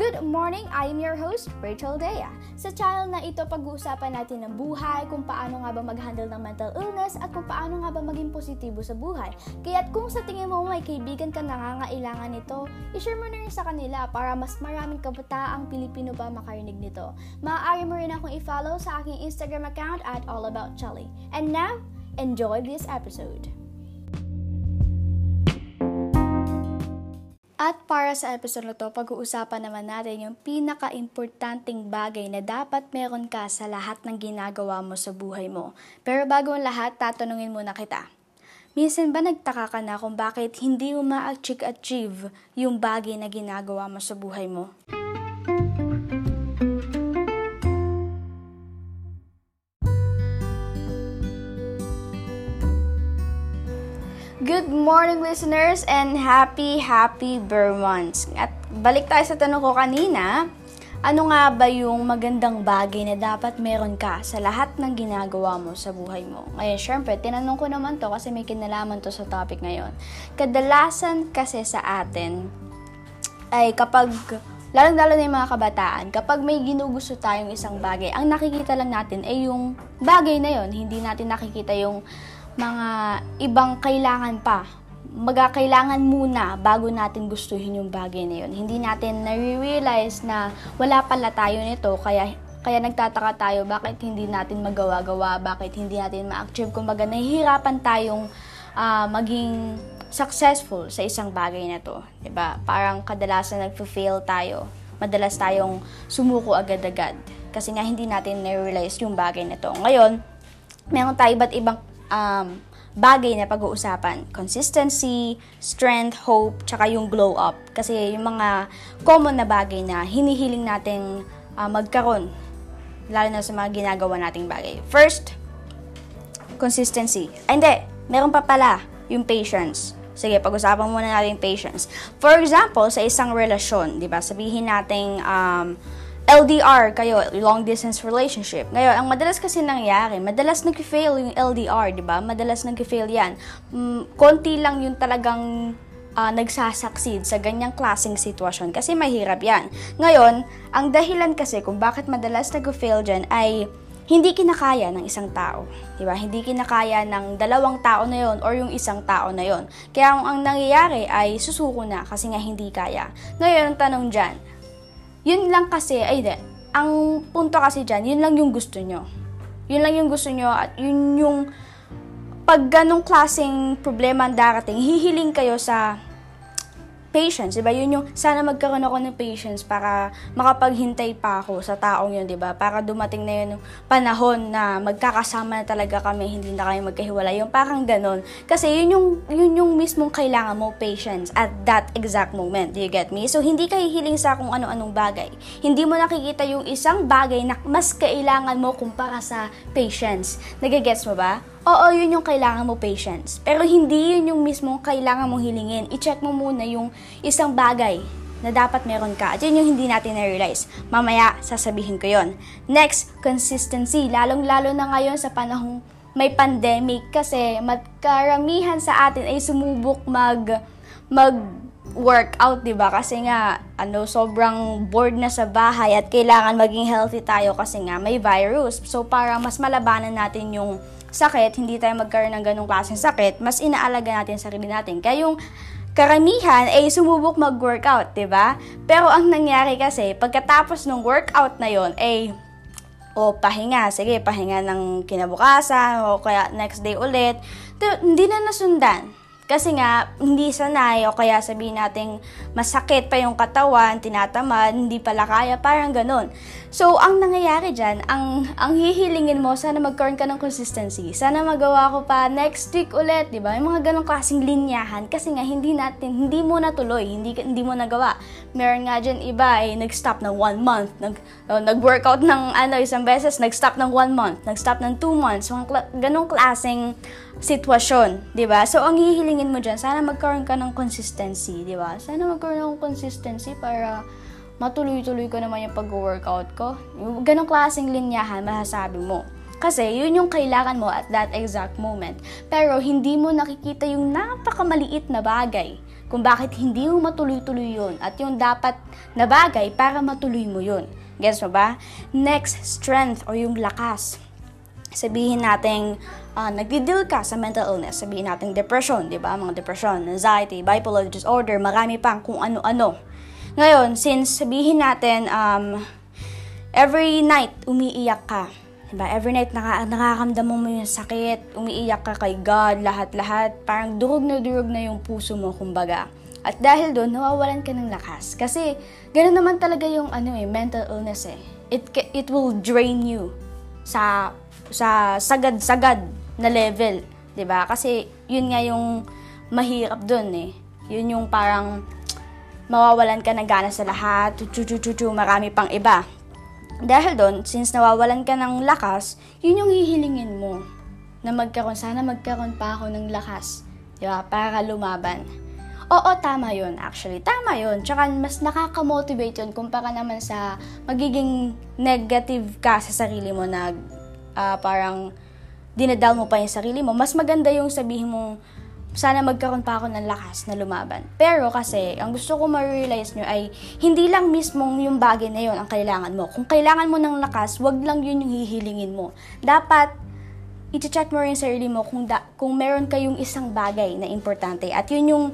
Good morning! I am your host, Rachel Dea. Sa channel na ito, pag-uusapan natin ng buhay, kung paano nga ba mag-handle ng mental illness, at kung paano nga ba maging positibo sa buhay. Kaya't kung sa tingin mo may kaibigan ka nangangailangan nito, ishare mo na rin sa kanila para mas maraming kabataang Pilipino pa makarinig nito. Maaari mo rin akong i-follow sa aking Instagram account at allaboutchelly. And now, enjoy this episode! At para sa episode na to, pag-uusapan naman natin yung pinaka-importanting bagay na dapat meron ka sa lahat ng ginagawa mo sa buhay mo. Pero bago ang lahat, tatanungin muna kita. Minsan ba nagtaka ka na kung bakit hindi mo ma-achieve yung bagay na ginagawa mo sa buhay mo? Good morning listeners and happy happy Burr months. At balik tayo sa tanong ko kanina, ano nga ba yung magandang bagay na dapat meron ka sa lahat ng ginagawa mo sa buhay mo? Ngayon, syempre, tinanong ko naman to kasi may kinalaman to sa topic ngayon. Kadalasan kasi sa atin ay kapag lalong-lalo na yung mga kabataan, kapag may ginugusto tayong isang bagay, ang nakikita lang natin ay yung bagay na yon Hindi natin nakikita yung mga ibang kailangan pa. Magkakailangan muna bago natin gustuhin yung bagay na yun. Hindi natin na-realize na wala pala tayo nito, kaya kaya nagtataka tayo bakit hindi natin magawa-gawa, bakit hindi natin ma-achieve. Kumbaga, nahihirapan tayong uh, maging successful sa isang bagay na to. ba diba? Parang kadalasan nag-fail tayo. Madalas tayong sumuko agad-agad. Kasi nga hindi natin na-realize yung bagay na to. Ngayon, meron tayo iba't ibang um, bagay na pag-uusapan. Consistency, strength, hope, tsaka yung glow up. Kasi yung mga common na bagay na hinihiling nating uh, magkaroon, lalo na sa mga ginagawa nating bagay. First, consistency. Ay, hindi. Meron pa pala yung patience. Sige, pag-usapan muna natin patience. For example, sa isang relasyon, di ba, sabihin nating um, LDR kayo, long distance relationship. Ngayon, ang madalas kasi nangyari, madalas nag-fail yung LDR, di ba? Madalas nag-fail yan. Mm, konti lang yung talagang uh, nagsasucceed sa ganyang klaseng sitwasyon kasi mahirap yan. Ngayon, ang dahilan kasi kung bakit madalas nag-fail dyan ay hindi kinakaya ng isang tao. Di ba? Hindi kinakaya ng dalawang tao na yon or yung isang tao na yon. Kaya ang, ang nangyayari ay susuko na kasi nga hindi kaya. Ngayon, ang tanong dyan, yun lang kasi, ay de, ang punto kasi dyan, yun lang yung gusto nyo. Yun lang yung gusto nyo at yun yung pag ganong klaseng problema ang darating, hihiling kayo sa patience, 'di ba? Yun yung sana magkaroon ako ng patience para makapaghintay pa ako sa taong 'yun, 'di ba? Para dumating na 'yun yung panahon na magkakasama na talaga kami, hindi na kayo magkahiwalay. Yung parang ganon. Kasi yun yung yun yung mismong kailangan mo patience at that exact moment. Do you get me? So hindi ka hihiling sa kung ano-anong bagay. Hindi mo nakikita yung isang bagay na mas kailangan mo kumpara sa patience. Nagigets mo ba? Oo, yun yung kailangan mo patience. Pero hindi yun yung mismo kailangan mong hilingin. I-check mo muna yung isang bagay na dapat meron ka. At yun yung hindi natin na-realize. Mamaya, sasabihin ko yon. Next, consistency. Lalong-lalo na ngayon sa panahong may pandemic kasi magkaramihan sa atin ay sumubok mag mag workout, 'di ba? Kasi nga ano, sobrang bored na sa bahay at kailangan maging healthy tayo kasi nga may virus. So para mas malabanan natin yung sakit, hindi tayo magkaroon ng ganong klaseng sakit, mas inaalaga natin sarili natin. Kaya yung karamihan ay sumubok mag-workout, 'di ba? Pero ang nangyari kasi, pagkatapos ng workout na 'yon, ay o pahinga, sige, pahinga ng kinabukasan o kaya next day ulit, hindi na nasundan. Kasi nga, hindi sanay o kaya sabihin natin masakit pa yung katawan, tinatamad, hindi pala kaya, parang ganun. So, ang nangyayari dyan, ang, ang hihilingin mo, sana magkaroon ka ng consistency. Sana magawa ko pa next week ulit, di ba? Yung mga ganong klaseng linyahan. Kasi nga, hindi natin, hindi mo natuloy, hindi, hindi mo nagawa. Meron nga dyan iba ay nag-stop ng one month, nag, uh, nag-workout ng ano, isang beses, nag-stop ng one month, nag-stop ng two months. Mga kla- ganong klaseng sitwasyon, di ba? So, ang hihilingin mo dyan, sana magkaroon ka ng consistency, di ba? Sana magkaroon ng consistency para matuloy-tuloy ko naman yung pag-workout ko. Ganong klaseng linyahan, masasabi mo. Kasi yun yung kailangan mo at that exact moment. Pero hindi mo nakikita yung napakamaliit na bagay kung bakit hindi mo matuloy-tuloy yun at yung dapat na bagay para matuloy mo yun. Gets mo ba? Next, strength o yung lakas. Sabihin natin, uh, nagdi-deal ka sa mental illness. Sabihin natin depression, di ba? Mga depression, anxiety, bipolar disorder, marami pang kung ano-ano. Ngayon, since sabihin natin, um, every night umiiyak ka, Diba? Every night naka, nakakamdam mo yung sakit, umiiyak ka kay God, lahat-lahat. Parang durog na durog na yung puso mo, kumbaga. At dahil doon, nawawalan ka ng lakas. Kasi, ganoon naman talaga yung ano eh, mental illness eh. It, it will drain you sa, sa sagad-sagad na level. 'di ba Kasi, yun nga yung mahirap doon eh. Yun yung parang mawawalan ka ng gana sa lahat, chu marami pang iba. Dahil doon, since nawawalan ka ng lakas, yun yung hihilingin mo. Na magkaroon, sana magkaroon pa ako ng lakas. Di ba? Para lumaban. Oo, tama yun actually. Tama yun. Tsaka mas nakaka-motivate yun kumpara naman sa magiging negative ka sa sarili mo na uh, parang dinadown mo pa yung sarili mo. Mas maganda yung sabihin mo, sana magkaroon pa ako ng lakas na lumaban. Pero kasi, ang gusto ko ma-realize nyo ay, hindi lang mismong yung bagay na yon ang kailangan mo. Kung kailangan mo ng lakas, wag lang yun yung hihilingin mo. Dapat, i-check mo rin sa sarili mo kung, da- kung meron kayong isang bagay na importante. At yun yung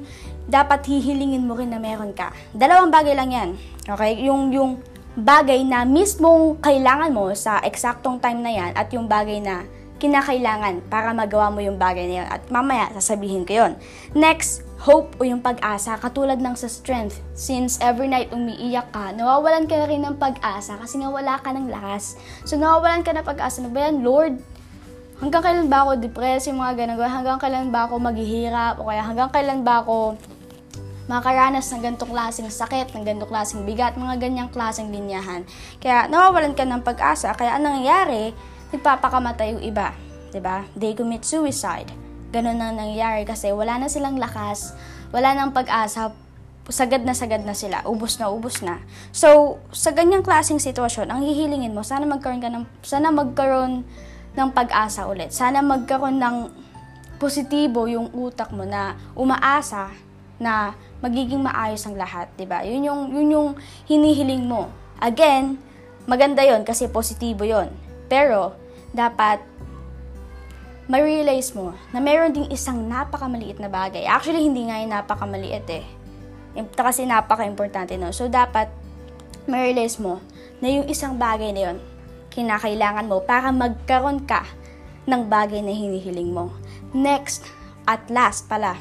dapat hihilingin mo rin na meron ka. Dalawang bagay lang yan. Okay? Yung, yung bagay na mismong kailangan mo sa eksaktong time na yan at yung bagay na kinakailangan para magawa mo yung bagay na yun. At mamaya, sasabihin ko yun. Next, hope o yung pag-asa, katulad ng sa strength. Since every night umiiyak ka, nawawalan ka na rin ng pag-asa kasi nga wala ka ng lakas. So, nawawalan ka ng pag-asa. Ano ba yan? Lord, hanggang kailan ba ako depressed, yung mga ganun, hanggang kailan ba ako maghihirap, o kaya hanggang kailan ba ako makaranas ng ganitong klaseng sakit, ng ganitong klaseng bigat, mga ganyang klaseng linyahan. Kaya nawawalan ka ng pag-asa. Kaya anong nangyayari, nagpapakamatay yung iba. ba? Diba? They commit suicide. Ganun na nangyayari kasi wala na silang lakas, wala nang pag-asa, sagad na sagad na sila, ubos na ubos na. So, sa ganyang klaseng sitwasyon, ang hihilingin mo, sana magkaroon ka ng, sana magkaroon ng pag-asa ulit. Sana magkaroon ng positibo yung utak mo na umaasa na magiging maayos ang lahat, 'di ba? Yun yung yun yung hinihiling mo. Again, maganda 'yon kasi positibo 'yon. Pero, dapat ma-realize mo na meron ding isang napakamaliit na bagay. Actually, hindi nga yung napakamaliit eh. Kasi napaka-importante no. So, dapat ma-realize mo na yung isang bagay na yon kinakailangan mo para magkaroon ka ng bagay na hinihiling mo. Next, at last pala,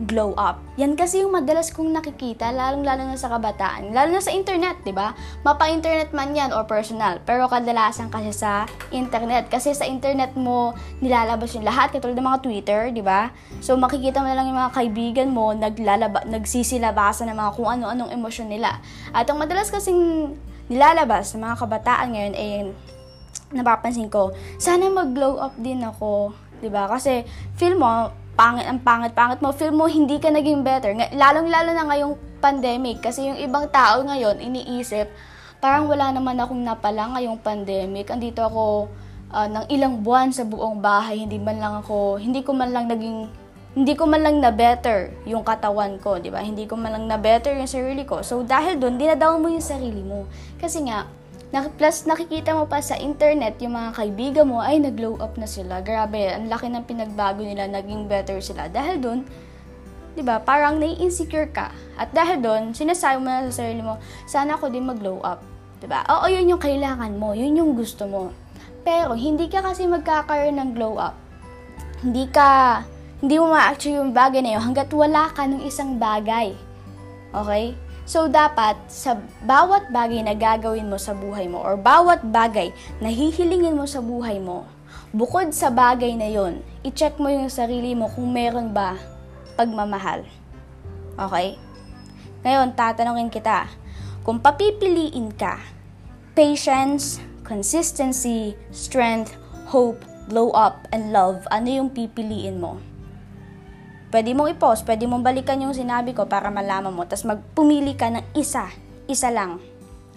glow up. Yan kasi yung madalas kong nakikita, lalong-lalo na sa kabataan. Lalo na sa internet, di ba? Mapa-internet man yan or personal. Pero kadalasan kasi sa internet. Kasi sa internet mo nilalabas yung lahat, katulad ng mga Twitter, di ba? So makikita mo na lang yung mga kaibigan mo, naglalaba, nagsisilabasan ng mga kung ano-anong emosyon nila. At ang madalas kasing nilalabas sa mga kabataan ngayon ay napapansin ko, sana mag-glow up din ako, 'di ba? Kasi feel mo pangit ang pangit-pangit mo, feel mo hindi ka naging better. Lalong-lalo na ngayong pandemic kasi yung ibang tao ngayon iniisip, parang wala naman akong napala ngayong pandemic. Andito ako uh, ng ilang buwan sa buong bahay, hindi man lang ako, hindi ko man lang naging hindi ko man lang na better yung katawan ko, 'di ba? Hindi ko man lang na better yung sarili ko. So dahil doon, dinadaw mo yung sarili mo. Kasi nga Plus, nakikita mo pa sa internet, yung mga kaibigan mo, ay, nag-glow up na sila. Grabe, ang laki ng pinagbago nila, naging better sila. Dahil doon, di ba, parang nai-insecure ka. At dahil doon, sinasabi mo na sa sarili mo, sana ako din mag-glow up. Di ba? Oo, yun yung kailangan mo, yun yung gusto mo. Pero, hindi ka kasi magkakaroon ng glow up. Hindi ka, hindi mo ma-achieve yung bagay na yun hanggat wala ka ng isang bagay. Okay? So, dapat sa bawat bagay na gagawin mo sa buhay mo or bawat bagay na hihilingin mo sa buhay mo, bukod sa bagay na yon, i-check mo yung sarili mo kung meron ba pagmamahal. Okay? Ngayon, tatanungin kita, kung papipiliin ka, patience, consistency, strength, hope, glow up, and love, ano yung pipiliin mo? Pwede mong i-pause, pwede mong balikan yung sinabi ko para malaman mo, tapos magpumili ka ng isa, isa lang.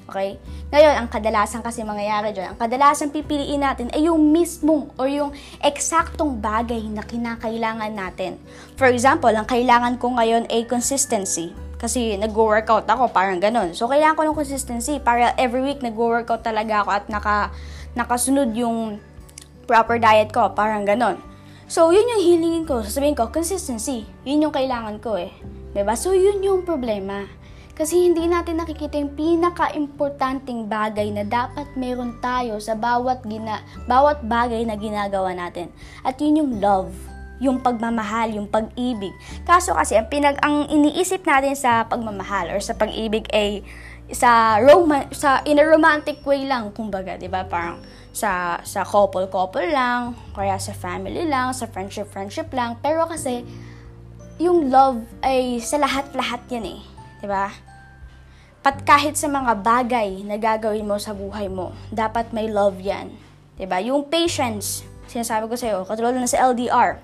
Okay? Ngayon, ang kadalasan kasi mangyayari dyan, ang kadalasan pipiliin natin ay yung mismong or yung eksaktong bagay na kinakailangan natin. For example, ang kailangan ko ngayon ay consistency. Kasi nag-workout ako, parang ganun. So, kailangan ko ng consistency para every week nag-workout talaga ako at naka, nakasunod yung proper diet ko, parang ganun. So, yun yung hilingin ko. Sasabihin ko, consistency. Yun yung kailangan ko eh. ba? So, yun yung problema. Kasi hindi natin nakikita yung pinaka-importanting bagay na dapat meron tayo sa bawat, gina, bawat bagay na ginagawa natin. At yun yung love, yung pagmamahal, yung pag-ibig. Kaso kasi, ang, pinag, ang iniisip natin sa pagmamahal or sa pag-ibig ay sa roman sa in a romantic way lang kumbaga 'di ba parang sa sa couple couple lang kaya sa family lang sa friendship friendship lang pero kasi yung love ay sa lahat-lahat yan eh ba? Pat kahit sa mga bagay na gagawin mo sa buhay mo, dapat may love 'yan. ba? Yung patience, sinasabi ko sa iyo, katulad na sa LDR.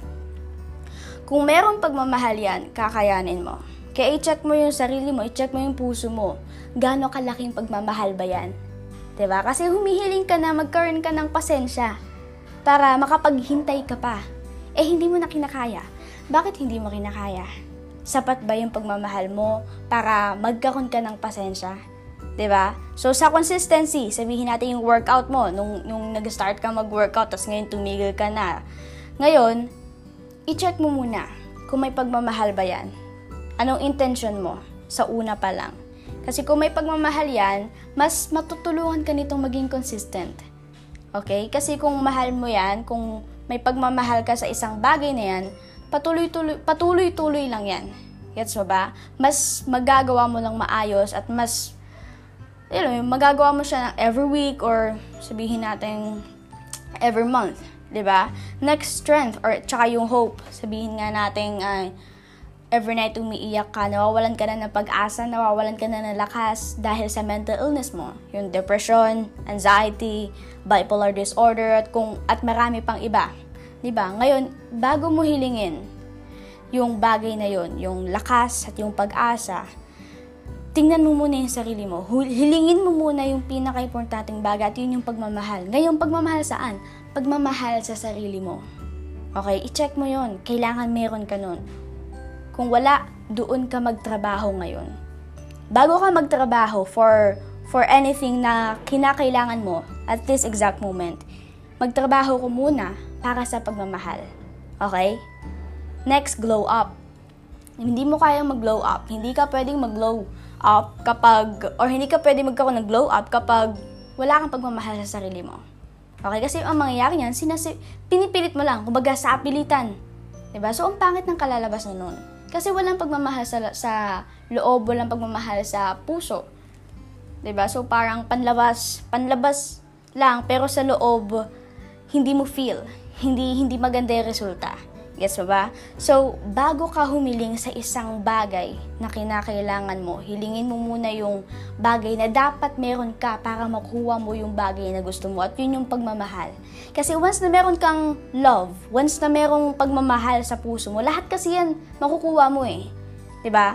Kung merong pagmamahal yan, kakayanin mo. Kaya i-check mo yung sarili mo, i-check mo yung puso mo. Gaano kalaking pagmamahal ba yan? Ba? Kasi humihiling ka na magkaroon ka ng pasensya para makapaghintay ka pa. Eh hindi mo na kinakaya. Bakit hindi mo kinakaya? sapat ba yung pagmamahal mo para magkaroon ka ng pasensya? ba? So sa consistency, sabihin natin yung workout mo nung nung nag-start ka mag-workout tapos ngayon tumigil ka na. Ngayon, i-check mo muna kung may pagmamahal ba 'yan. Anong intention mo sa una pa lang? Kasi kung may pagmamahal 'yan, mas matutulungan ka nitong maging consistent. Okay? Kasi kung mahal mo 'yan, kung may pagmamahal ka sa isang bagay na 'yan, patuloy-tuloy patuloy-tuloy lang 'yan. Gets mo ba? Mas magagawa mo lang maayos at mas you know, magagawa mo siya every week or sabihin natin every month, ba? Next strength or tsaka yung hope. Sabihin nga natin uh, every night umiiyak ka, nawawalan ka na ng pag-asa, nawawalan ka na ng lakas dahil sa mental illness mo. Yung depression, anxiety, bipolar disorder, at, kung, at marami pang iba. ba? Ngayon, bago mo hilingin yung bagay na yon, yung lakas at yung pag-asa, tingnan mo muna yung sarili mo. Hilingin mo muna yung pinaka-importanting bagay at yun yung pagmamahal. Ngayon, pagmamahal saan? Pagmamahal sa sarili mo. Okay, i-check mo yon. Kailangan meron ka nun. Kung wala, doon ka magtrabaho ngayon. Bago ka magtrabaho for for anything na kinakailangan mo at this exact moment, magtrabaho ko muna para sa pagmamahal. Okay? Next, glow up. Hindi mo kayang mag-glow up. Hindi ka pwedeng mag-glow up kapag, or hindi ka pwedeng magkaroon ng glow up kapag wala kang pagmamahal sa sarili mo. Okay? Kasi ang mangyayari niyan, sinasi, pinipilit mo lang, kumbaga sa apilitan. Diba? So, ang pangit ng kalalabas na nun. Kasi walang pagmamahal sa, sa loob, walang pagmamahal sa puso. ba? So parang panlabas, panlabas lang pero sa loob hindi mo feel, hindi hindi maganda yung resulta. Gets mo ba? So, bago ka humiling sa isang bagay na kinakailangan mo, hilingin mo muna yung bagay na dapat meron ka para makuha mo yung bagay na gusto mo. At yun yung pagmamahal. Kasi once na meron kang love, once na merong pagmamahal sa puso mo, lahat kasi yan makukuha mo eh. ba? Diba?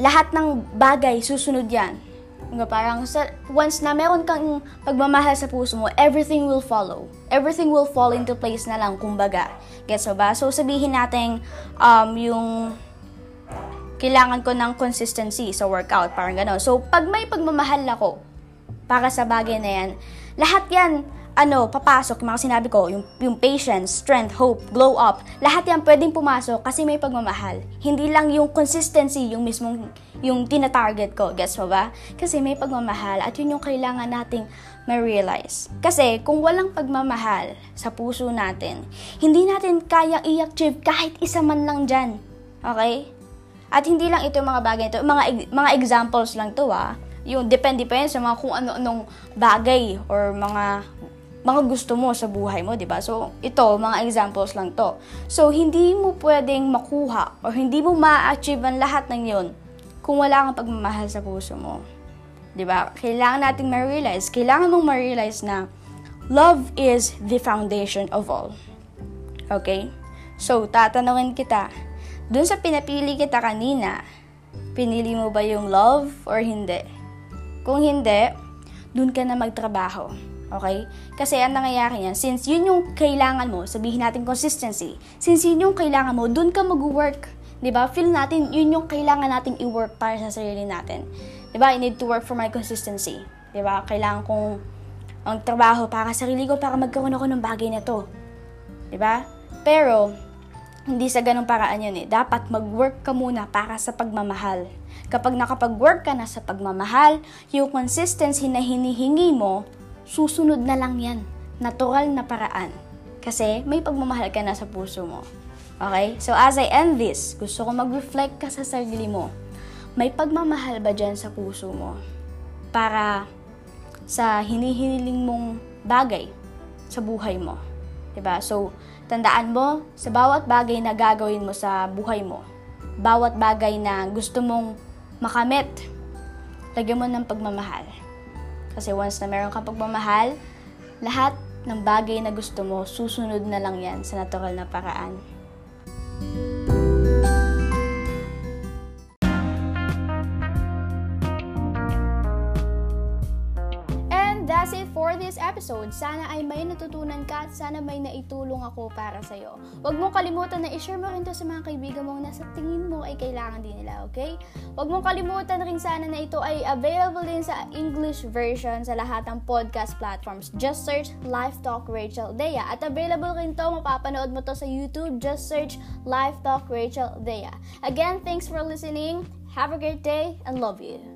Lahat ng bagay susunod yan. Nga parang sa, once na meron kang pagmamahal sa puso mo, everything will follow. Everything will fall into place na lang, kumbaga. Gets mo ba? So, sabihin natin um, yung kailangan ko ng consistency sa workout, parang gano'n. So, pag may pagmamahal ako para sa bagay na yan, lahat yan ano, papasok, yung mga sinabi ko, yung, yung patience, strength, hope, glow up, lahat yan pwedeng pumasok kasi may pagmamahal. Hindi lang yung consistency, yung mismong, yung tina-target ko, guess mo ba? Kasi may pagmamahal at yun yung kailangan nating ma-realize. Kasi kung walang pagmamahal sa puso natin, hindi natin kayang i-achieve kahit isa man lang dyan. Okay? At hindi lang ito mga bagay ito, mga, mga examples lang to ah yung depende pa yan sa mga kung ano-anong bagay or mga mga gusto mo sa buhay mo, 'di ba? So, ito mga examples lang 'to. So, hindi mo pwedeng makuha o hindi mo ma-achieve ang lahat ng 'yon kung wala kang pagmamahal sa puso mo. 'Di ba? Kailangan nating ma-realize, kailangan mong ma-realize na love is the foundation of all. Okay? So, tatanungin kita, dun sa pinapili kita kanina, pinili mo ba yung love or hindi? Kung hindi, dun ka na magtrabaho. Okay? Kasi ang nangyayari yan, since yun yung kailangan mo, sabihin natin consistency, since yun yung kailangan mo, dun ka mag-work. ba? Feel natin, yun yung kailangan nating i-work para sa sarili natin. ba? I need to work for my consistency. ba? Kailangan kong ang trabaho para sa sarili ko para magkaroon ako ng bagay na to. ba? Pero hindi sa ganung paraan yun eh. Dapat mag-work ka muna para sa pagmamahal. Kapag nakapag-work ka na sa pagmamahal, yung consistency na hinihingi mo, susunod na lang yan. Natural na paraan. Kasi may pagmamahal ka na sa puso mo. Okay? So as I end this, gusto ko mag-reflect ka sa sarili mo. May pagmamahal ba dyan sa puso mo? Para sa hinihiniling mong bagay sa buhay mo. ba? So, tandaan mo, sa bawat bagay na gagawin mo sa buhay mo, bawat bagay na gusto mong makamit, lagyan mo ng pagmamahal. Kasi once na meron kang pagmamahal, lahat ng bagay na gusto mo, susunod na lang yan sa natural na paraan. It for this episode. Sana ay may natutunan ka at sana may naitulong ako para sa'yo. Huwag mong kalimutan na i-share mo rin to sa mga kaibigan mong nasa tingin mo ay kailangan din nila, okay? Huwag mong kalimutan rin sana na ito ay available din sa English version sa lahat ng podcast platforms. Just search Life Talk Rachel Dea. At available rin to, mapapanood mo to sa YouTube. Just search Life Talk Rachel Dea. Again, thanks for listening. Have a great day and love you.